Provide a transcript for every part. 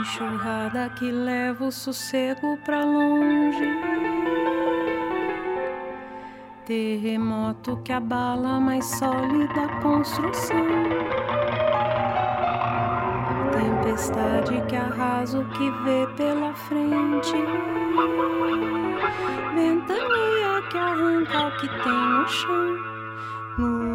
Enxurrada que leva o sossego pra longe. Terremoto que abala mais sólida construção. Tempestade que arrasa o que vê pela frente. Ventania que arranca o que tem no chão.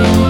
oh.